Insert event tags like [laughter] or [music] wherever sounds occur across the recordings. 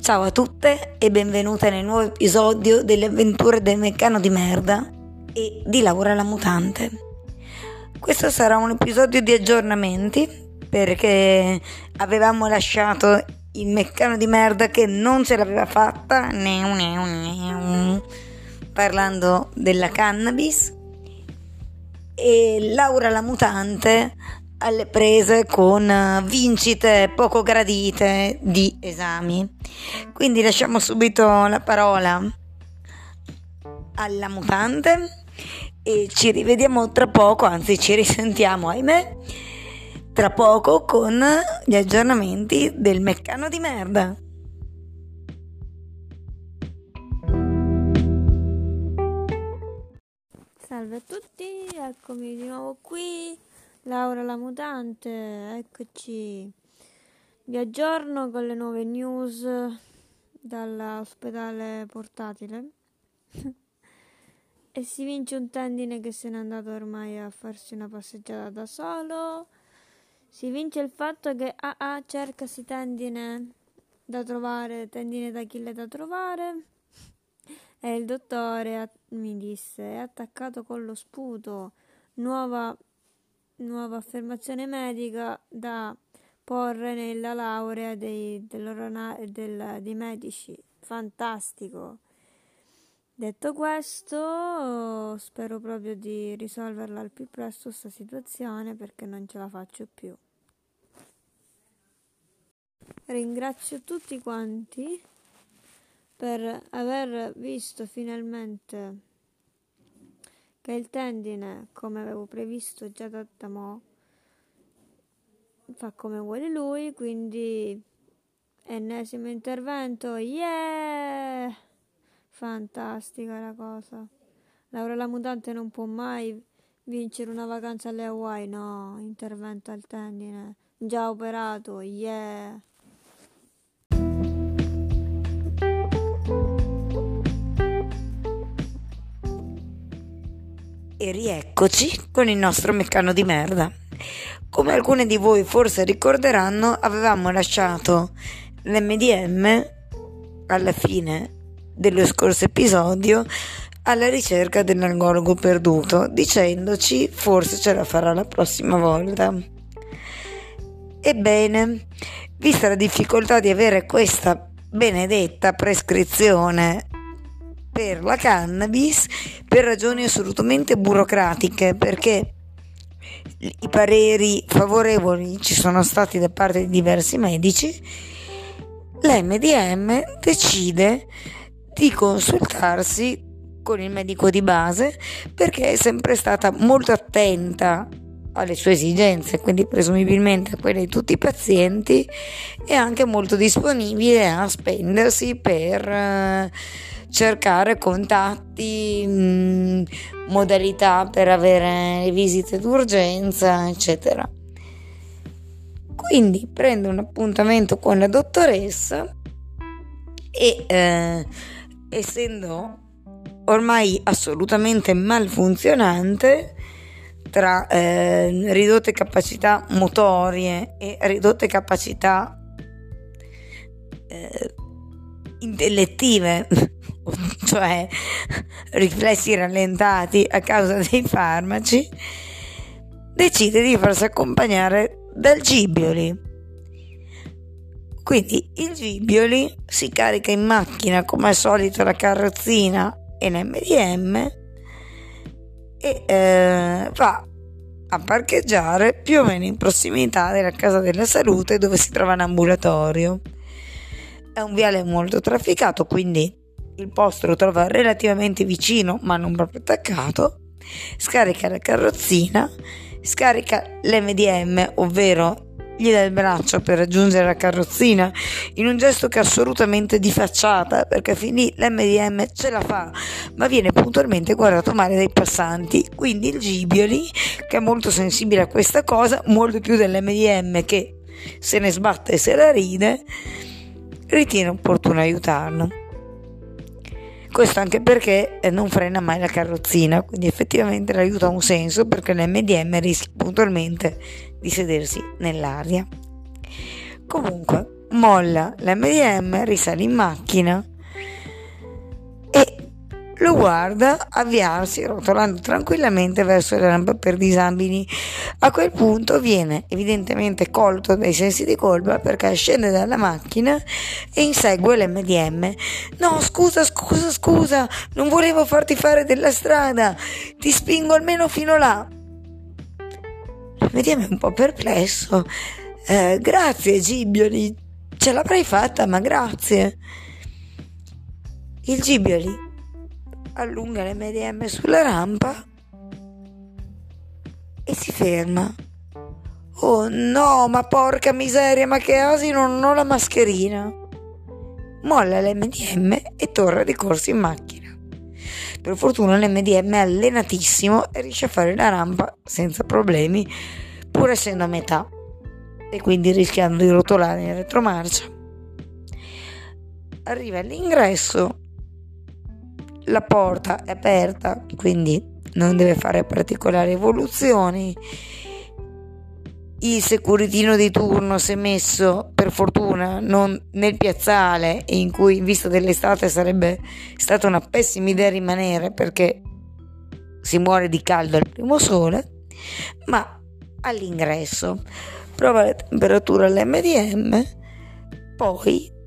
Ciao a tutte e benvenute nel nuovo episodio delle avventure del meccano di merda e di Laura la mutante. Questo sarà un episodio di aggiornamenti perché avevamo lasciato il meccano di merda che non ce l'aveva fatta parlando della cannabis e Laura la mutante alle prese con eh, vincite poco gradite di esami. Quindi lasciamo subito la parola alla mutante e ci rivediamo tra poco, anzi ci risentiamo, ahimè, tra poco con gli aggiornamenti del meccano di merda. Salve a tutti, eccomi di nuovo qui Laura la mutante, eccoci. Vi aggiorno con le nuove news dall'ospedale portatile. [laughs] e si vince un tendine che se n'è andato ormai a farsi una passeggiata da solo. Si vince il fatto che AA cercasi tendine da trovare, tendine d'Achille da trovare. E il dottore mi disse: è attaccato con lo sputo. Nuova nuova affermazione medica da porre nella laurea dei, del, dei medici. Fantastico. Detto questo, spero proprio di risolverla al più presto questa situazione perché non ce la faccio più. Ringrazio tutti quanti per aver visto finalmente che il tendine, come avevo previsto già da, da mo, fa come vuole lui, quindi ennesimo intervento, yeah! Fantastica la cosa. Laura la mutante non può mai vincere una vacanza alle Hawaii, no, intervento al tendine, già operato, yeah! E rieccoci con il nostro meccano di merda. Come alcuni di voi forse ricorderanno, avevamo lasciato l'MDM alla fine dello scorso episodio alla ricerca dell'algologo perduto, dicendoci forse ce la farà la prossima volta. Ebbene, vista la difficoltà di avere questa benedetta prescrizione per la cannabis per ragioni assolutamente burocratiche perché i pareri favorevoli ci sono stati da parte di diversi medici. l'MDM decide di consultarsi con il medico di base perché è sempre stata molto attenta alle sue esigenze, quindi presumibilmente a quelle di tutti i pazienti e anche molto disponibile a spendersi per eh, cercare contatti, mm, modalità per avere le visite d'urgenza, eccetera. Quindi prendo un appuntamento con la dottoressa e eh, essendo ormai assolutamente malfunzionante tra eh, ridotte capacità motorie e ridotte capacità eh, intellettive [laughs] cioè riflessi rallentati a causa dei farmaci, decide di farsi accompagnare dal Gibioli. Quindi il Gibioli si carica in macchina come al solito la carrozzina e l'MDM e eh, va a parcheggiare più o meno in prossimità della casa della salute dove si trova un ambulatorio. È un viale molto trafficato, quindi il posto lo trova relativamente vicino, ma non proprio attaccato. Scarica la carrozzina, scarica l'MDM, ovvero gli dà il braccio per raggiungere la carrozzina in un gesto che è assolutamente di facciata perché fin lì l'MDM ce la fa ma viene puntualmente guardato male dai passanti. Quindi il Gibioli che è molto sensibile a questa cosa molto più dell'MDM che se ne sbatte e se la ride ritiene opportuno aiutarlo questo anche perché eh, non frena mai la carrozzina, quindi effettivamente l'aiuto ha un senso perché l'MDM rischia puntualmente di sedersi nell'aria. Comunque, molla l'MDM, risale in macchina lo guarda avviarsi rotolando tranquillamente verso le rampe per disabili. A quel punto viene evidentemente colto dai sensi di colpa perché scende dalla macchina e insegue l'MDM. No, scusa, scusa, scusa, non volevo farti fare della strada, ti spingo almeno fino là. L'MDM è un po' perplesso. Eh, grazie, Gibioli, ce l'avrei fatta, ma grazie. Il Gibioli allunga le l'MDM sulla rampa e si ferma. Oh no, ma porca miseria, ma che asino, non ho la mascherina. Molla l'MDM e torna di corsa in macchina. Per fortuna l'MDM è allenatissimo e riesce a fare la rampa senza problemi, pur essendo a metà e quindi rischiando di rotolare in retromarcia. Arriva all'ingresso la porta è aperta, quindi non deve fare particolari evoluzioni. Il securitino di turno si è messo, per fortuna, non nel piazzale, in cui in vista dell'estate sarebbe stata una pessima idea rimanere perché si muore di caldo al primo sole, ma all'ingresso prova la temperatura all'MDM, poi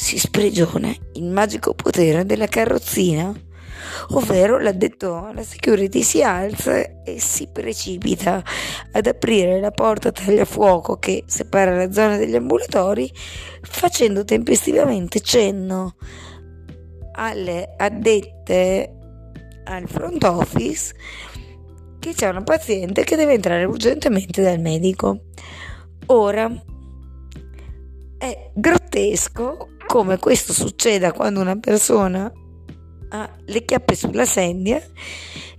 si sprigiona il magico potere della carrozzina, ovvero l'addetto alla security si alza e si precipita ad aprire la porta tagliafuoco che separa la zona degli ambulatori, facendo tempestivamente cenno alle addette al front office che c'è una paziente che deve entrare urgentemente dal medico. Ora è grottesco come questo succeda quando una persona ha le chiappe sulla sedia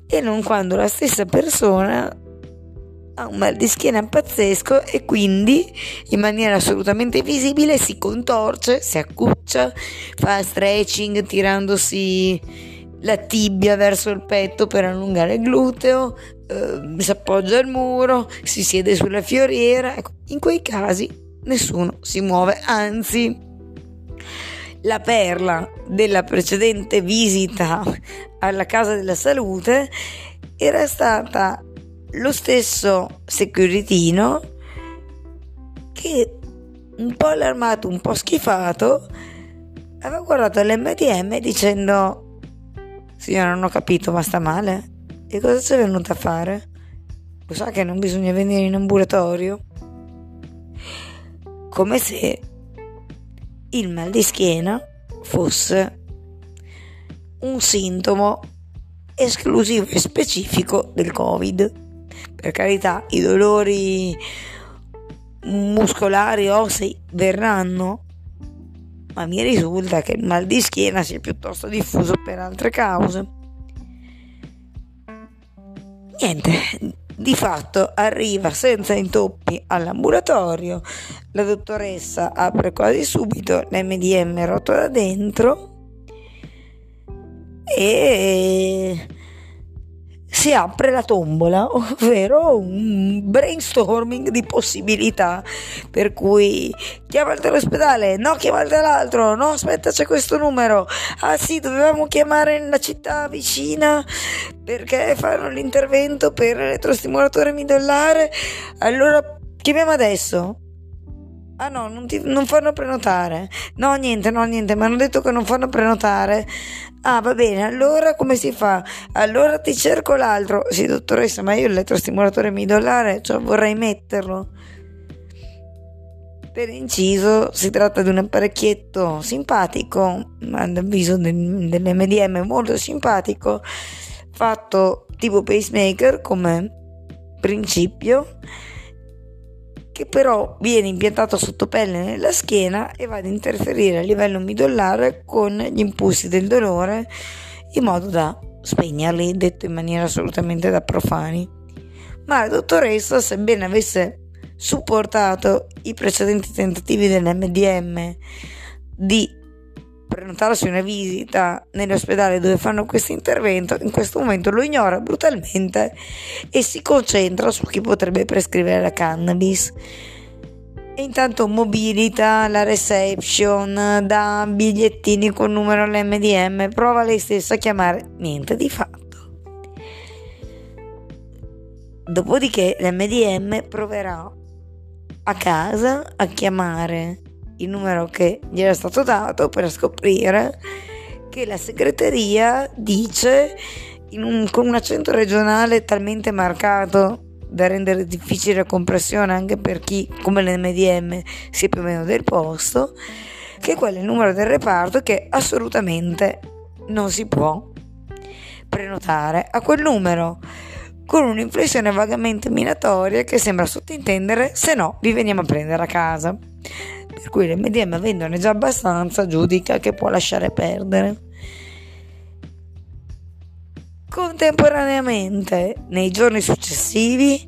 e non quando la stessa persona ha un mal di schiena pazzesco e quindi in maniera assolutamente visibile si contorce, si accuccia, fa stretching tirandosi la tibia verso il petto per allungare il gluteo, eh, si appoggia al muro, si siede sulla fioriera. Ecco, in quei casi nessuno si muove, anzi la perla della precedente visita alla casa della salute era stata lo stesso securitino che un po' allarmato, un po' schifato, aveva guardato l'MDM dicendo signora non ho capito ma sta male e cosa sei venuta a fare? Lo sa che non bisogna venire in ambulatorio? Come se il mal di schiena fosse un sintomo esclusivo e specifico del Covid. Per carità, i dolori muscolari ossei verranno, ma mi risulta che il mal di schiena sia piuttosto diffuso per altre cause. Niente, di fatto arriva senza intoppi all'ambulatorio, la dottoressa apre quasi subito l'MDM rotto da dentro e si apre la tombola, [laughs] ovvero un brainstorming di possibilità, per cui chiama il no chiama il no aspetta c'è questo numero, ah sì dovevamo chiamare la città vicina perché fanno l'intervento per l'elettrostimolatore midollare, allora chiamiamo adesso. Ah no, non, ti, non fanno prenotare. No, niente, no, niente, mi hanno detto che non fanno prenotare. Ah, va bene, allora come si fa? Allora ti cerco l'altro. Sì, dottoressa, ma io l'elettrostimolatore midolare, cioè vorrei metterlo. Per inciso, si tratta di un apparecchietto simpatico, ad avviso del, dell'MDM molto simpatico, fatto tipo pacemaker come principio che però viene impiantato sotto pelle nella schiena e va ad interferire a livello midollare con gli impulsi del dolore in modo da spegnerli, detto in maniera assolutamente da profani. Ma la dottoressa, sebbene avesse supportato i precedenti tentativi dell'MDM di prenotarsi una visita nell'ospedale dove fanno questo intervento, in questo momento lo ignora brutalmente e si concentra su chi potrebbe prescrivere la cannabis. e intanto mobilita la reception, dà bigliettini con numero all'MDM, prova lei stessa a chiamare, niente di fatto. Dopodiché l'MDM proverà a casa a chiamare il numero che gli era stato dato per scoprire che la segreteria dice un, con un accento regionale talmente marcato da rendere difficile la compressione anche per chi come l'MDM sia più o meno del posto che quello è il numero del reparto che assolutamente non si può prenotare a quel numero con un'inflessione vagamente minatoria che sembra sottintendere se no vi veniamo a prendere a casa. Per cui l'MDM avendone già abbastanza giudica che può lasciare perdere. Contemporaneamente, nei giorni successivi,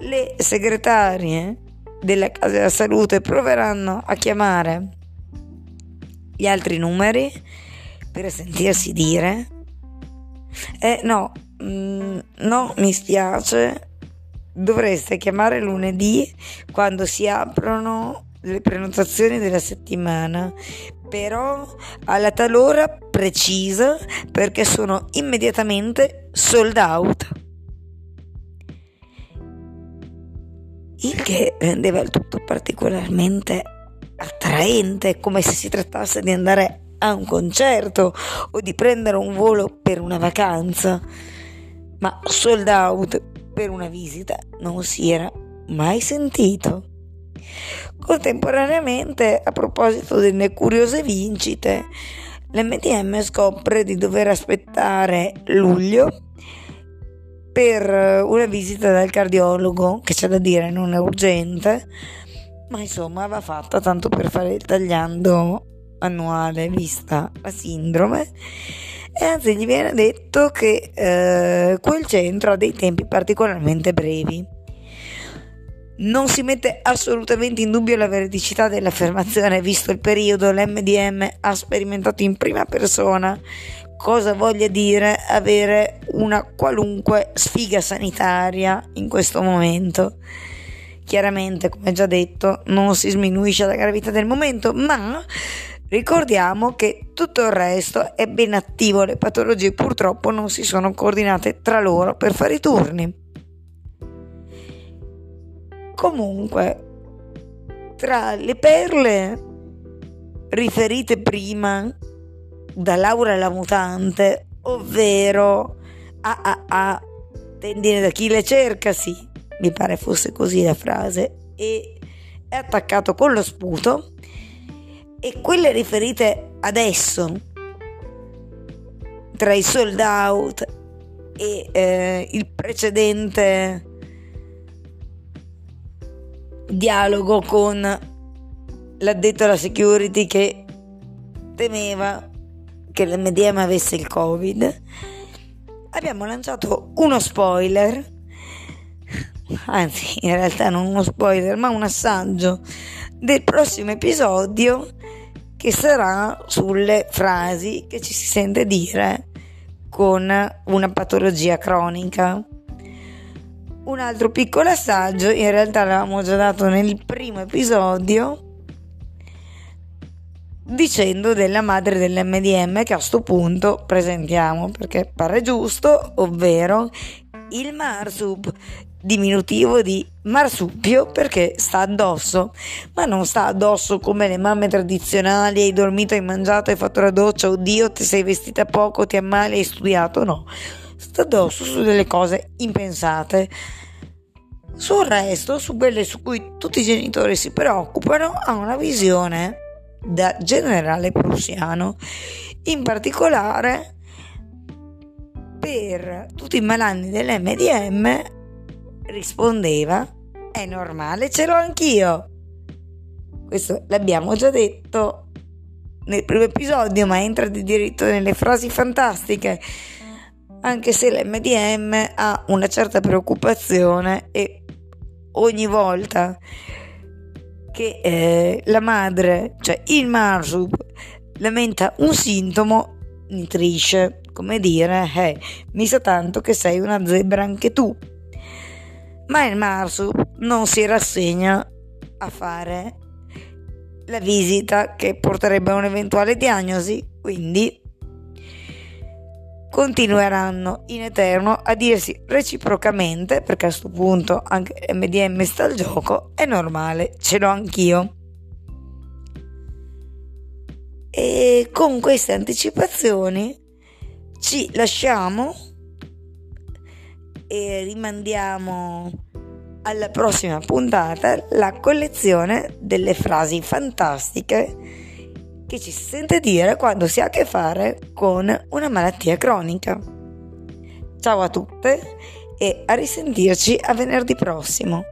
le segretarie della casa della salute proveranno a chiamare gli altri numeri per sentirsi dire eh no, mm, no, mi spiace, dovreste chiamare lunedì quando si aprono le prenotazioni della settimana, però alla talora precisa perché sono immediatamente sold out. Il che rendeva il tutto particolarmente attraente, come se si trattasse di andare a un concerto o di prendere un volo per una vacanza, ma sold out per una visita non si era mai sentito. Contemporaneamente, a proposito delle curiose vincite, l'MDM scopre di dover aspettare luglio per una visita dal cardiologo, che c'è da dire non è urgente, ma insomma va fatta tanto per fare il tagliando annuale vista la sindrome e anzi gli viene detto che eh, quel centro ha dei tempi particolarmente brevi. Non si mette assolutamente in dubbio la veridicità dell'affermazione, visto il periodo l'MDM ha sperimentato in prima persona cosa voglia dire avere una qualunque sfiga sanitaria in questo momento. Chiaramente, come già detto, non si sminuisce la gravità del momento, ma Ricordiamo che tutto il resto è ben attivo, le patologie purtroppo non si sono coordinate tra loro per fare i turni. Comunque, tra le perle riferite prima da Laura la mutante, ovvero AAA, tendine da chi le cerca, sì, mi pare fosse così la frase, e è attaccato con lo sputo. E quelle riferite adesso tra i sold out e eh, il precedente dialogo con l'addetto alla security che temeva che l'MDM avesse il covid abbiamo lanciato uno spoiler anzi in realtà non uno spoiler ma un assaggio del prossimo episodio che sarà sulle frasi che ci si sente dire con una patologia cronica. Un altro piccolo assaggio, in realtà l'avevamo già dato nel primo episodio, dicendo della madre dell'MDM che a questo punto presentiamo perché pare giusto, ovvero il Marsub diminutivo di marsupio perché sta addosso, ma non sta addosso come le mamme tradizionali, hai dormito, hai mangiato, hai fatto la doccia, oddio, ti sei vestita poco, ti ammali, hai studiato, no, sta addosso su delle cose impensate. Sul resto, su quelle su cui tutti i genitori si preoccupano, ha una visione da generale prussiano, in particolare per tutti i malanni dell'MDM rispondeva, è normale, ce l'ho anch'io. Questo l'abbiamo già detto nel primo episodio, ma entra di diritto nelle frasi fantastiche, anche se l'MDM ha una certa preoccupazione e ogni volta che eh, la madre, cioè il marsub, lamenta un sintomo, nitrisce, come dire, eh, mi sa tanto che sei una zebra anche tu. Ma il Marsu non si rassegna a fare la visita che porterebbe a un'eventuale diagnosi, quindi continueranno in eterno a dirsi reciprocamente, perché a questo punto anche MDM sta al gioco, è normale, ce l'ho anch'io. E con queste anticipazioni ci lasciamo e rimandiamo alla prossima puntata la collezione delle frasi fantastiche che ci si sente dire quando si ha a che fare con una malattia cronica. Ciao a tutte e a risentirci a venerdì prossimo.